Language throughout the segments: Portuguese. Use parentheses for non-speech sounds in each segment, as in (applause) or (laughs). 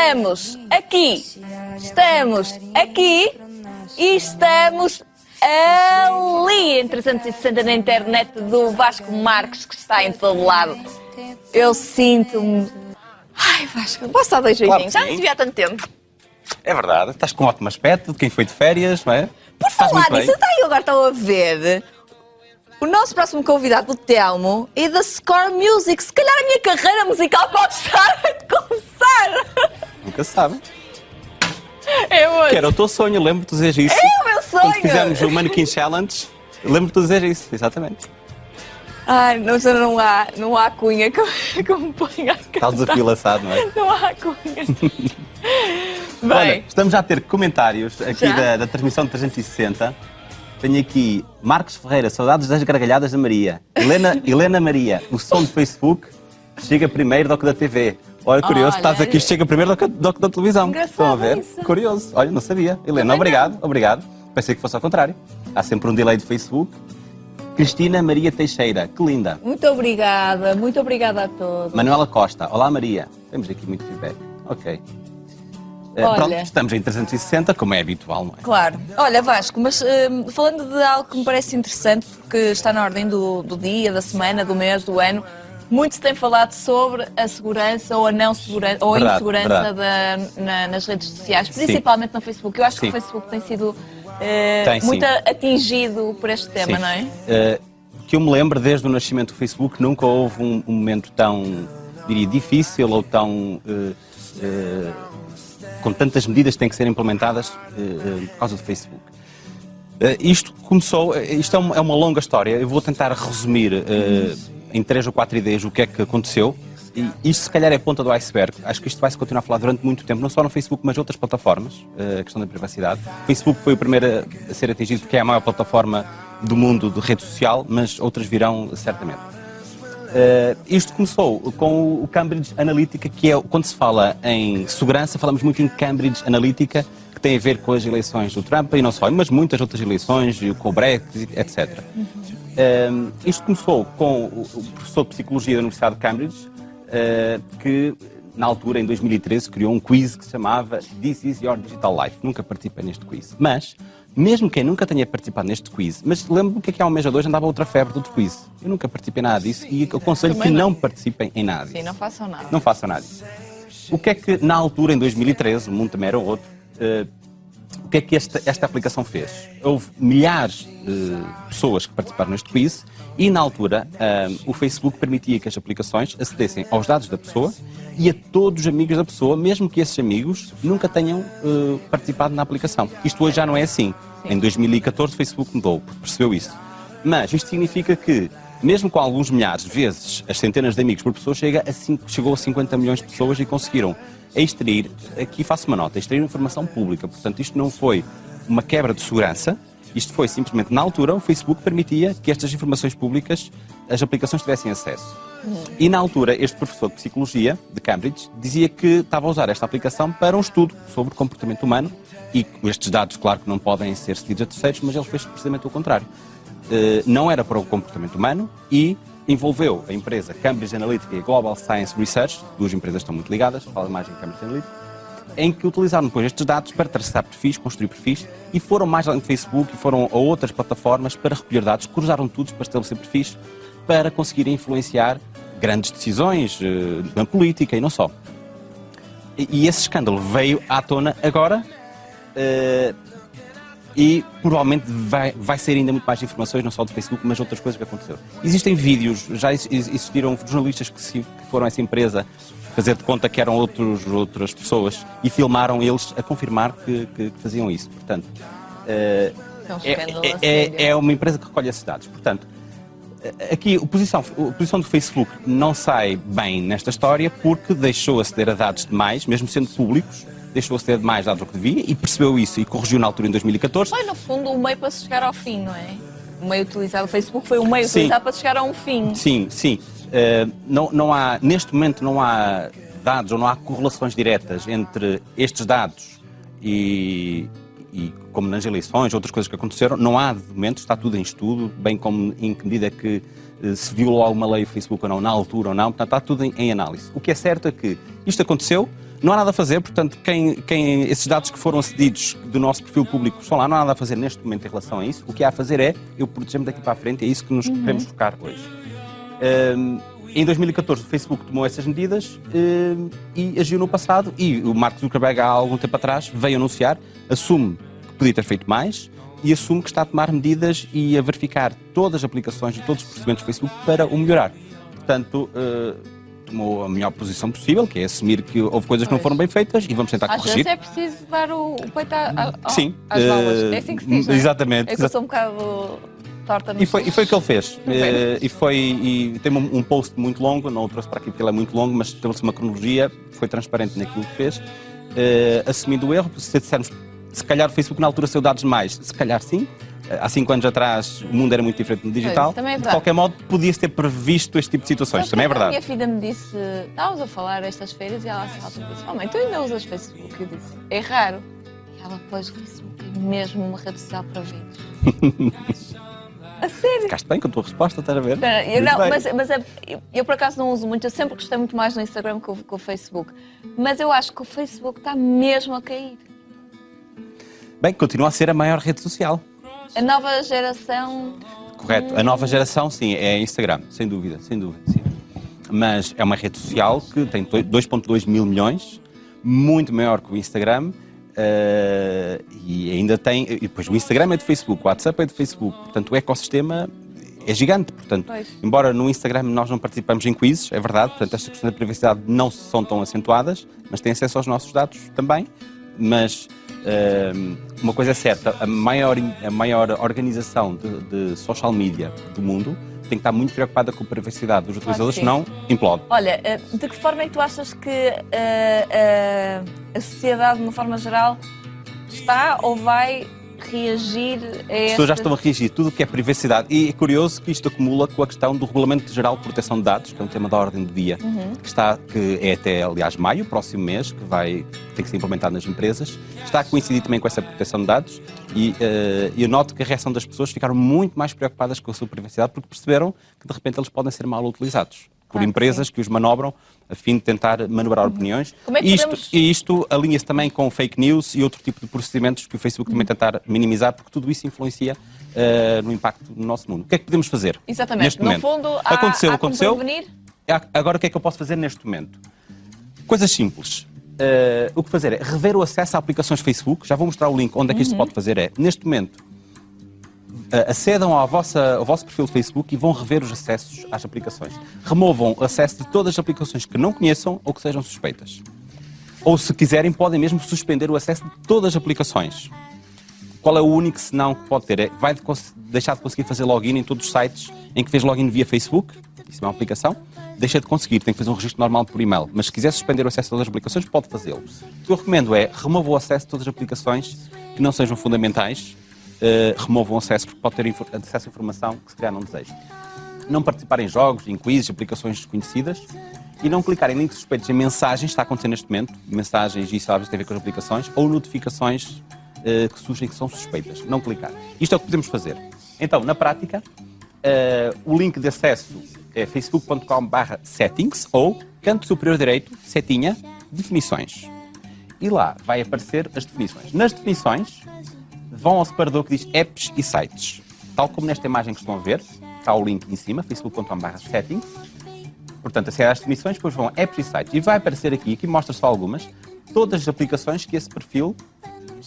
estamos aqui, estamos aqui e estamos ali em 360 na internet do Vasco Marques, que está em todo lado. Eu sinto-me. Ai, Vasco, posso dar dois Claro beijinhos? que Já não te vi há tanto tempo. É verdade, estás com um ótimo aspecto de quem foi de férias, não é? Por falar nisso, até eu agora estou a ver. O nosso próximo convidado, o Telmo, é da Score Music. Se calhar a minha carreira musical pode estar (laughs) a começar. Nunca se sabe. É hoje. Que era o teu sonho, lembro-te de dizer isso. É o meu sonho. Quando fizemos o Mannequin Challenge, lembro-te de dizer isso, exatamente. Ai, não, não há, não há cunha que, (laughs) que me ponha a cantar. desafio laçado, não é? Não há cunha. (laughs) Bem, Olha, estamos já a ter comentários aqui Já? da, da transmissão de 360. Tenho aqui Marcos Ferreira, saudades das gargalhadas da Maria. Helena, Helena Maria, o som do Facebook chega primeiro do que da TV. Olha, curioso, Olha. estás aqui, chega primeiro do que, do que da televisão. Engraçado Estão a ver? isso. Curioso. Olha, não sabia. Helena, Também obrigado, obrigado. Pensei que fosse ao contrário. Há sempre um delay do Facebook. Cristina Maria Teixeira, que linda. muito obrigada, muito obrigada a todos. Manuela Costa, olá Maria. Temos aqui muito feedback. Ok. Eh, Olha. Pronto, estamos em 360, como é habitual, não é? Claro. Olha, Vasco, mas hum, falando de algo que me parece interessante, porque está na ordem do, do dia, da semana, do mês, do ano, muito se tem falado sobre a segurança ou a não segurança, ou a Verdade, insegurança da- na- nas redes sociais, principalmente no Facebook. Eu acho que Sim. o Facebook tem sido eh, Tem, sim. muito atingido por este tema, Sim. não é? Eh, que eu me lembro desde o nascimento do Facebook, nunca houve um, um momento tão, diria, difícil ou tão. eh, eh, com tantas medidas que têm que ser implementadas por causa do Facebook. Isto começou, isto é uma, é uma longa história, eu vou tentar resumir em três ou quatro ideias o que é que aconteceu. E isto se calhar é a ponta do iceberg. Acho que isto vai se continuar a falar durante muito tempo, não só no Facebook, mas outras plataformas, eh, a questão da privacidade. O Facebook foi o primeiro a- ser atingido porque é a maior plataforma do mundo de rede social, mas outras virão certamente. Eh, isto começou com o Cambridge Analytica, que é quando se fala em segurança, falamos muito em Cambridge Analytica, que tem a ver com as eleições do Trump e não só, mas muitas outras eleições, com o Brexit, etc. Eh, isto começou com o professor de Psicologia da Universidade de Cambridge, eh, que na altura, em 2013, criou um quiz que se chamava This is Your Digital Life. Nunca participei neste quiz. Mas, mesmo quem nunca tenha participado neste quiz, mas lembro-me que aqui há um mês ou dois andava outra febre outro quiz. Eu nunca participei em nada disso e aconselho que não. não participem em nada disso. Sim, não façam nada. Não façam nada disso. O que é que, na altura, em 2013, o mundo também era outro, o que é que esta, esta aplicação fez? Houve milhares de pessoas que participaram neste quiz e, na altura, eh, o Facebook permitia que as aplicações acedessem aos dados da pessoa e a todos os amigos da pessoa, mesmo que esses amigos nunca tenham eh, participado na aplicação. Isto hoje já não é assim. Em 2014, o Facebook mudou, porque percebeu isso. Mas isto significa que, mesmo com alguns milhares de vezes as centenas de amigos por pessoa, chega a cinco- chegou a 50 milhões de pessoas e conseguiram extrair, aqui faço uma nota, extrair informação pública. Portanto, isto não foi uma quebra de segurança, isto foi simplesmente, na altura, o Facebook permitia que estas informações públicas, as aplicações tivessem acesso. E na altura, este professor de Psicologia de Cambridge dizia que estava a usar esta aplicação para um estudo sobre comportamento humano e estes dados, claro que não podem ser cedidos a terceiros, mas ele fez precisamente o contrário. Eh, não era para o comportamento humano e envolveu a empresa Cambridge Analytica e Global Science Research, duas empresas estão muito ligadas, fala mais em Cambridge Analytica, em que utilizaram depois estes dados para traçar perfis, construir perfis, e foram mais além do Facebook e foram a outras plataformas para recolher dados, cruzaram tudo para estabelecer perfis, para conseguirem influenciar grandes decisões eh, na política e não só. E, e esse escândalo veio à tona agora eh, e provavelmente vai, vai ser ainda muito mais informações, não só do Facebook, mas outras coisas que aconteceram. Existem vídeos, já ex- existiram jornalistas que, se- que foram a essa empresa fazer de conta que eram outros, outras pessoas e filmaram eles a confirmar que, que- que faziam isso. Portanto, eh, É um é, é- é- é uma empresa que recolhe esses dados. Portanto, aqui a posição, a posição do Facebook não sai bem nesta história porque deixou aceder a dados demais, mesmo sendo públicos, deixou aceder demais dados do que devia e percebeu isso e corrigiu na altura em 2014. Foi, no fundo, o meio para se chegar ao fim, não é? O meio utilizado, o Facebook foi o meio Sim. utilizado para se chegar a um fim. Sim, sim. Eh, não, não há, neste momento não há dados ou não há correlações diretas entre estes dados e, e como nas eleições, outras coisas que aconteceram, não há de momento, está tudo em estudo, bem como em que medida é que eh, se violou alguma lei do Facebook ou não, na altura ou não, portanto está tudo em, em análise. O que é certo é que isto aconteceu, Não há nada a fazer, portanto, quem, quem, esses dados que foram cedidos do nosso perfil público estão lá, não há nada a fazer neste momento em relação a isso. O que há a fazer é eu proteger-me daqui para a frente, é isso que nos uhum. queremos focar hoje. Um, em 2014 o Facebook tomou essas medidas um, e agiu no passado e o Mark Zuckerberg há algum tempo atrás veio anunciar, assume que podia ter feito mais e assume que está a tomar medidas e a verificar todas as aplicações e todos os procedimentos do Facebook para o melhorar. Portanto, uh, tomou a melhor posição possível, que é assumir que houve coisas que não foram bem feitas e vamos tentar Às corrigir. Às vezes é preciso dar o, o peito a, a, Sim, às balas. Uh, é assim que se diz, é? Exatamente. É que eu sou um bocado torta no e foi, e foi o que ele fez. Uh, e, foi, e tem um, um, post muito longo, não o trouxe para aqui porque ele é muito longo, mas teve-se uma cronologia, foi transparente naquilo que fez, uh, assumindo o erro, se dissermos se calhar o Facebook na altura saiu dados demais, se calhar sim, há cinco anos atrás o mundo era muito diferente no digital. Pois, é de qualquer modo, podia-se ter previsto este tipo de situações. também é verdade. A minha filha me disse, estávamos a falar estas feiras e ela se disse, oh mãe, tu ainda usas Facebook? Eu disse, é raro. E ela, pois, o Facebook é mesmo uma rede social para vídeos. (laughs) a sério? Ficaste bem com a tua resposta, estás a ver? Eu, não, mas, mas é, eu, eu, por acaso não uso muito, eu sempre gostei muito mais no Instagram que o, que o Facebook. Mas eu acho que o Facebook está mesmo a cair. Bem, continua a ser a maior rede social. A nova geração. Correto. A nova geração, sim, é Instagram, sem dúvida, sem dúvida. Sim. Mas é uma rede social que tem 2,2 mil milhões, muito maior que o Instagram. Uh, e ainda tem. E depois o Instagram é do Facebook, o WhatsApp é do Facebook. Portanto, o ecossistema é gigante. Portanto, pois. embora no Instagram nós não participamos em quizzes, é verdade, portanto, estas questões da privacidade não são tão acentuadas, mas têm acesso aos nossos dados também. Mas uh, uma coisa é certa, a maior, a maior organização de, de, social media do mundo tem que estar muito preocupada com a privacidade dos utilizadores, senão implode. Olha, eh, de que forma é que tu achas que uh, uh, a sociedade, de uma forma geral, está ou vai reagir a As pessoas já estão a reagir, tudo o que é privacidade. E é curioso que isto acumula com a questão do Regulamento Geral de Proteção de Dados, que é um tema da ordem do dia, uhum. que, está, que é até, aliás, maio, próximo mês, que vai ter que ser implementado nas empresas. Está a coincidir também com essa proteção de dados e uh, eu noto que a reação das pessoas ficaram muito mais preocupadas com a sua privacidade porque perceberam que, de repente, eles podem ser mal utilizados por empresas que, que, os manobram a fim de tentar manobrar uhum. opiniões. Como é que isto, podemos... E isto alinha-se também com fake news e outro tipo de procedimentos que o Facebook uhum. também tentar minimizar, porque tudo isso influencia uh, no impacto no nosso mundo. O que é que podemos fazer? Exatamente. Neste no momento? fundo, há, aconteceu, há aconteceu. Agora o que é que eu posso fazer neste momento? Coisas simples. Uh, o que fazer é rever o acesso a aplicações Facebook. Já vou mostrar o link onde é que isto uhum. pode fazer. É, neste momento, acedam ao, vossa, ao vosso perfil do Facebook e vão rever os acessos às aplicações. Removam o acesso de todas as aplicações que não conheçam ou que sejam suspeitas. Ou, se quiserem, podem mesmo suspender o acesso de todas as aplicações. Qual é o único senão que pode ter? É, vai deixar de conseguir fazer login em todos os sites em que fez login via Facebook, isso é uma aplicação, deixa de conseguir, tem que fazer um registro normal por e-mail. Mas se quiser suspender o acesso a todas as aplicações, pode fazê-lo. O que eu recomendo é remova o acesso de todas as aplicações que não sejam fundamentais uh, removam acesso, porque pode ter acesso a informação que se calhar não deseja. Não participar em jogos, em quizzes, aplicações desconhecidas e não clicar em links suspeitos em mensagens, está acontecendo neste momento, mensagens e sabes tem a ver com as aplicações, ou notificações uh, que surgem que são suspeitas. Não clicar. Isto é o que podemos fazer. Então, na prática, uh, o link de acesso é facebook.com/settings ou canto superior direito, setinha, definições. E lá vai aparecer as definições. Nas definições, vão ao separador que diz apps e sites. Tal como nesta imagem que estão a ver, está o link em cima, facebook.com.br settings. Portanto, aceder às definições, depois vão apps e sites. E vai aparecer aqui, aqui mostra só algumas, todas as aplicações que esse perfil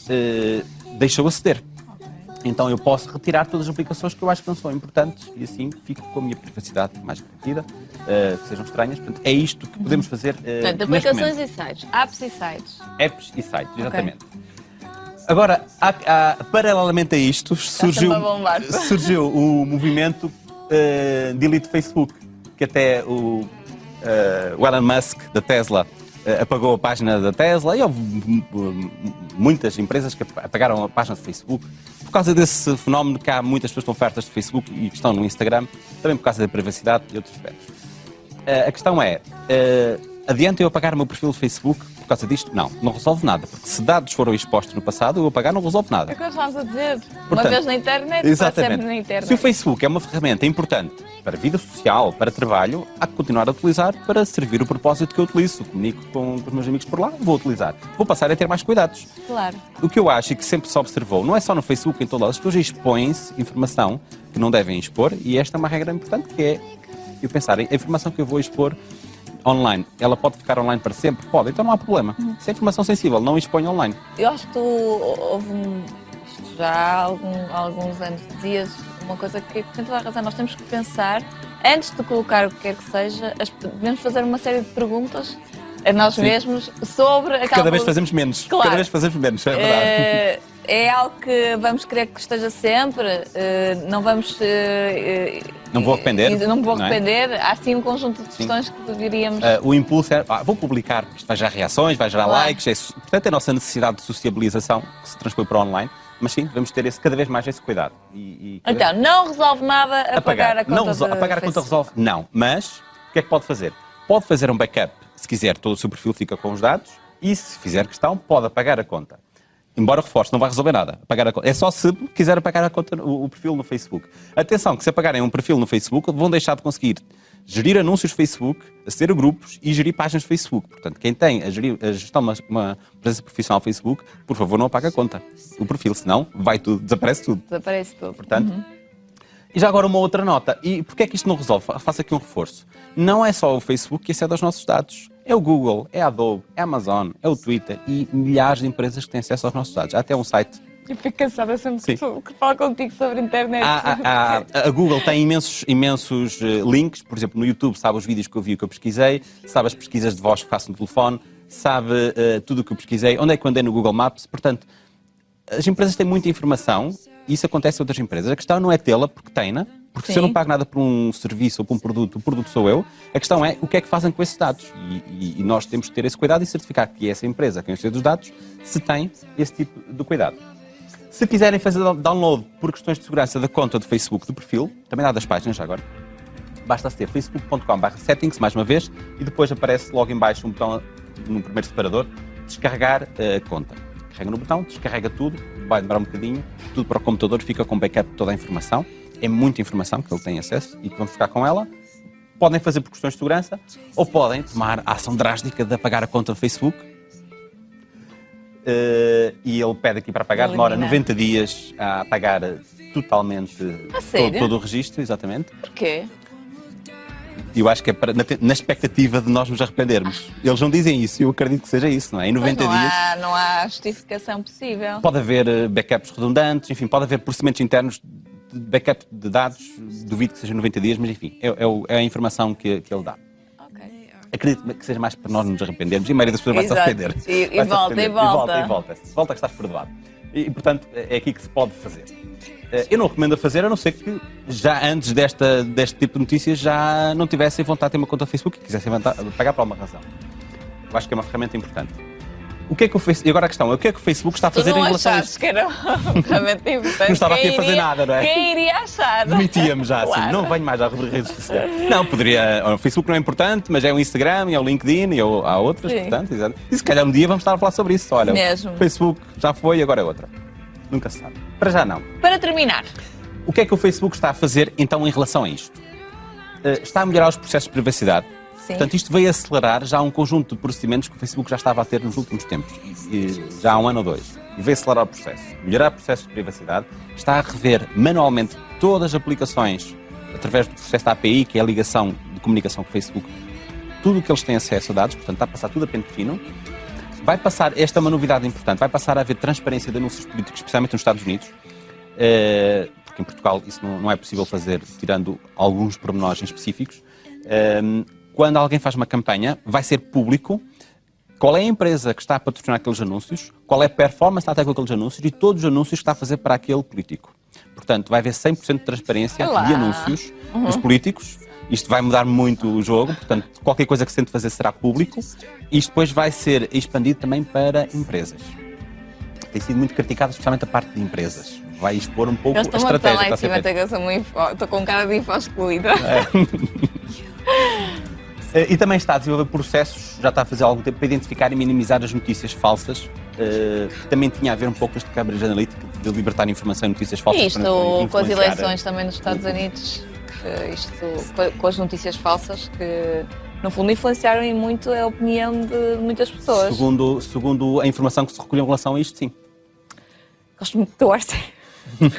eh, deixou aceder. Então eu posso retirar todas as aplicações que eu acho que não são importantes e assim fico com a minha privacidade mais garantida, uh, que sejam estranhas. Portanto, é isto que podemos fazer. Uh, Portanto, aplicações e sites, apps e sites. Apps e sites, exatamente. Okay. Agora, há, há, paralelamente a isto, surgiu, surgiu o movimento uh, Delete Facebook, que até o, uh, o Elon Musk, da Tesla, uh, apagou a página da Tesla e houve muitas empresas que apagaram a página do Facebook. Por causa desse fenómeno que há muitas pessoas que estão ofertas de Facebook e que estão no Instagram, também por causa da privacidade e outros aspectos. a questão é, adianta eu apagar o meu perfil do Facebook causa disto? Não, não resolve nada. Porque se dados foram expostos no passado, eu apagar não resolve nada. É o que nós estamos a dizer. uma Portanto, vez na internet, Exatamente. sempre na internet. Se o Facebook é uma ferramenta importante para a vida social, para trabalho, há que continuar a utilizar para servir o propósito que eu utilizo. Comunico com, com os meus amigos por lá, vou utilizar. Vou passar a ter mais cuidados. Claro. O que eu acho e que sempre se observou, não é só no Facebook, em todo lado, as pessoas expõem-se informação que não devem expor e esta é uma regra importante que é eu pensar, a informação que eu vou expor online, ela pode ficar online para sempre? Pode, então não há problema. Se é informação sensível, não expõe online. Eu acho que tu houve já há, algum- alguns anos dizias uma coisa que tem toda a razão. Nós temos que pensar, antes de colocar o que quer que seja, as- devemos fazer uma série de perguntas a nós Sim. mesmos sobre aquela Cada vez fazemos menos. Claro. Cada vez fazemos menos, é verdade. Eh, é algo que vamos querer que esteja sempre, eh, não vamos. eh, Não vou arrepender, Não me vou não é? arrepender. Há sim um conjunto de questões que deveríamos. Ah, o impulso é, ah, vou publicar, isto vai gerar reações, vai gerar Claro. likes, é, portanto é a nossa necessidade de sociabilização que se transpõe para online, mas sim, devemos ter esse, cada vez mais esse cuidado. E, e Então, não resolve nada apagar, a conta. não resol- apagar a conta resolve? Não. Mas o que é que pode fazer? Pode fazer um backup, se quiser, todo o seu perfil fica com os dados e se fizer questão, pode apagar a conta. Embora reforce, não vai resolver nada. Apagar a conta. É só se quiser apagar a conta, o, o perfil no Facebook. Atenção, que se apagarem um perfil no Facebook, vão deixar de conseguir gerir anúncios no Facebook, aceder a grupos e gerir páginas no Facebook. Portanto, quem tem a, gerir, a gestão de uma, uma presença profissional no Facebook, por favor, não apague a conta. O perfil, senão vai tudo, desaparece tudo. Desaparece tudo. Portanto, e já agora uma outra nota. E porquê é que isto não resolve? Fa- Faço aqui um reforço. Não é só o Facebook que acede aos nossos dados. É o Google, é a Adobe, é a Amazon, é o Twitter e milhares de empresas que têm acesso aos nossos dados. Há até um site. Eu fico cansada sempre Sim. que, que falo contigo sobre a internet. Há- há- a Google tem imensos, imensos eh, links. Por exemplo, no YouTube sabe os vídeos que eu vi e que eu pesquisei, sabe as pesquisas de voz que faço no telefone, sabe eh, tudo o que eu pesquisei, onde é que andei no Google Maps. Portanto, as empresas têm muita informação e isso acontece em outras empresas. A questão não é tê-la porque tem-na, porque se eu Sim. não pago nada por um serviço ou por um produto, o produto sou eu. A questão é o que é que fazem com esses dados. E, e- e nós temos que ter esse cuidado e certificar que essa empresa, quem os dos dados, se tem esse tipo de cuidado. Se quiserem fazer download por questões de segurança da conta do Facebook do perfil, também dá das páginas já agora, basta aceder facebook.com.br settings, mais uma vez, e depois aparece logo em baixo um botão no primeiro separador, descarregar eh, a conta. Carrega no botão, descarrega tudo, vai demorar um bocadinho, tudo para o computador, fica com backup de toda a informação. É muita informação que ele tem acesso e que vamos ficar com ela. Podem fazer por questões de segurança ou podem tomar a ação drástica de apagar a conta do Facebook. Eh, e ele pede aqui para pagar, demora Eliminar. 90 dias a apagar todo, A sério? todo o registro, exatamente. Porquê? Eu acho que é para- na, na expectativa de nós nos arrependermos. Eles não dizem isso, e eu acredito que seja isso, não é? Em Pois 90 não, dias há, não há justificação possível. pode haver eh, backups redundantes, enfim, pode haver procedimentos internos backup de dados, duvido que seja 90 dias, mas enfim, é, é é a informação que, que ele dá. Ok. Acredito que seja mais para nós nos arrependermos, e a maioria das pessoas vai se arrepender. E- e volta, e volta. E volta, e volta. Volta que estás perdoado. E, portanto, é aqui que se pode fazer. Eh, Eu não recomendo a fazer, a não ser que já antes desta, deste tipo de notícias já não tivessem vontade de ter uma conta Facebook e quisessem pagar por alguma razão. Eu acho que é uma ferramenta importante. O que é que o Facebook... E agora a questão é o que é que o Facebook está a Tu fazer em relação a isto? que era (laughs) realmente importante. Não estava Quem aqui a fazer iria- nada, não é? Quem iria achar? Demitíamos já assim, Claro. não venho mais à redes sociais. Não, poderia. O Facebook não é importante, mas é o Instagram, é o LinkedIn e há outras, Sim. portanto, exato. E se calhar um dia vamos estar a falar sobre isso. Olha, Mesmo. o Facebook já foi e agora é outra. Nunca se sabe. Para já não. Para terminar, O que é que o Facebook está a fazer então em relação a isto? Eh, está a melhorar os processos de privacidade. Sim. Portanto, isto veio acelerar já um conjunto de procedimentos que o Facebook já estava a ter nos últimos tempos, já há um ano ou dois. E veio acelerar o processo, melhorar processos de privacidade, está a rever manualmente todas as aplicações através do processo da API, que é a ligação de comunicação com o Facebook, tudo o que eles têm acesso a dados, portanto, está a passar tudo a pente fino. Vai passar, esta é uma novidade importante, vai passar a haver transparência de anúncios políticos, especialmente nos Estados Unidos, eh, porque em Portugal isso não, é possível fazer, tirando alguns pormenores específicos. Quando alguém faz uma campanha, vai ser público qual é a empresa que está a patrocinar aqueles anúncios, qual é a performance que está a ter com aqueles anúncios e todos os anúncios que está a fazer para aquele político. Portanto, vai haver 100% de transparência Olá. de anúncios dos políticos. Isto vai mudar muito o jogo, portanto, qualquer coisa que se tente fazer será público. Isto depois vai ser expandido também para empresas. Tem sido muito criticado, especialmente a parte de empresas. Vai expor um pouco a estou estratégia lá em cima, info- estou com cara de info excluída. Eh, (laughs) E também está a desenvolver processos, já está a fazer há algum tempo, para identificar e minimizar as notícias falsas, eh, que também tinha a ver um pouco com este Cambridge Analytica, de libertar informação e notícias falsas. E isto para com as influenciar- eleições também nos Estados Unidos, isto co- com as notícias falsas que no fundo influenciaram muito a opinião de muitas pessoas. Segundo, segundo a informação que se recolheu em relação a isto, sim. Gosto muito do Orce. (laughs)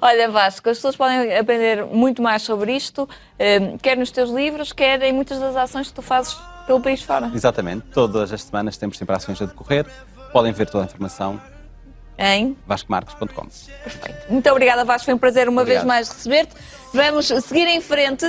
Olha, Vasco, as pessoas podem aprender muito mais sobre isto, eh, quer nos teus livros, quer em muitas das ações que tu fazes pelo país fora. Exatamente. Todas as semanas temos sempre ações a decorrer. Podem ver toda a informação Hein? vascomarques.com. Perfeito. Muito obrigada, Vasco. Foi um prazer uma Obrigado. vez mais receber-te. Vamos seguir em frente.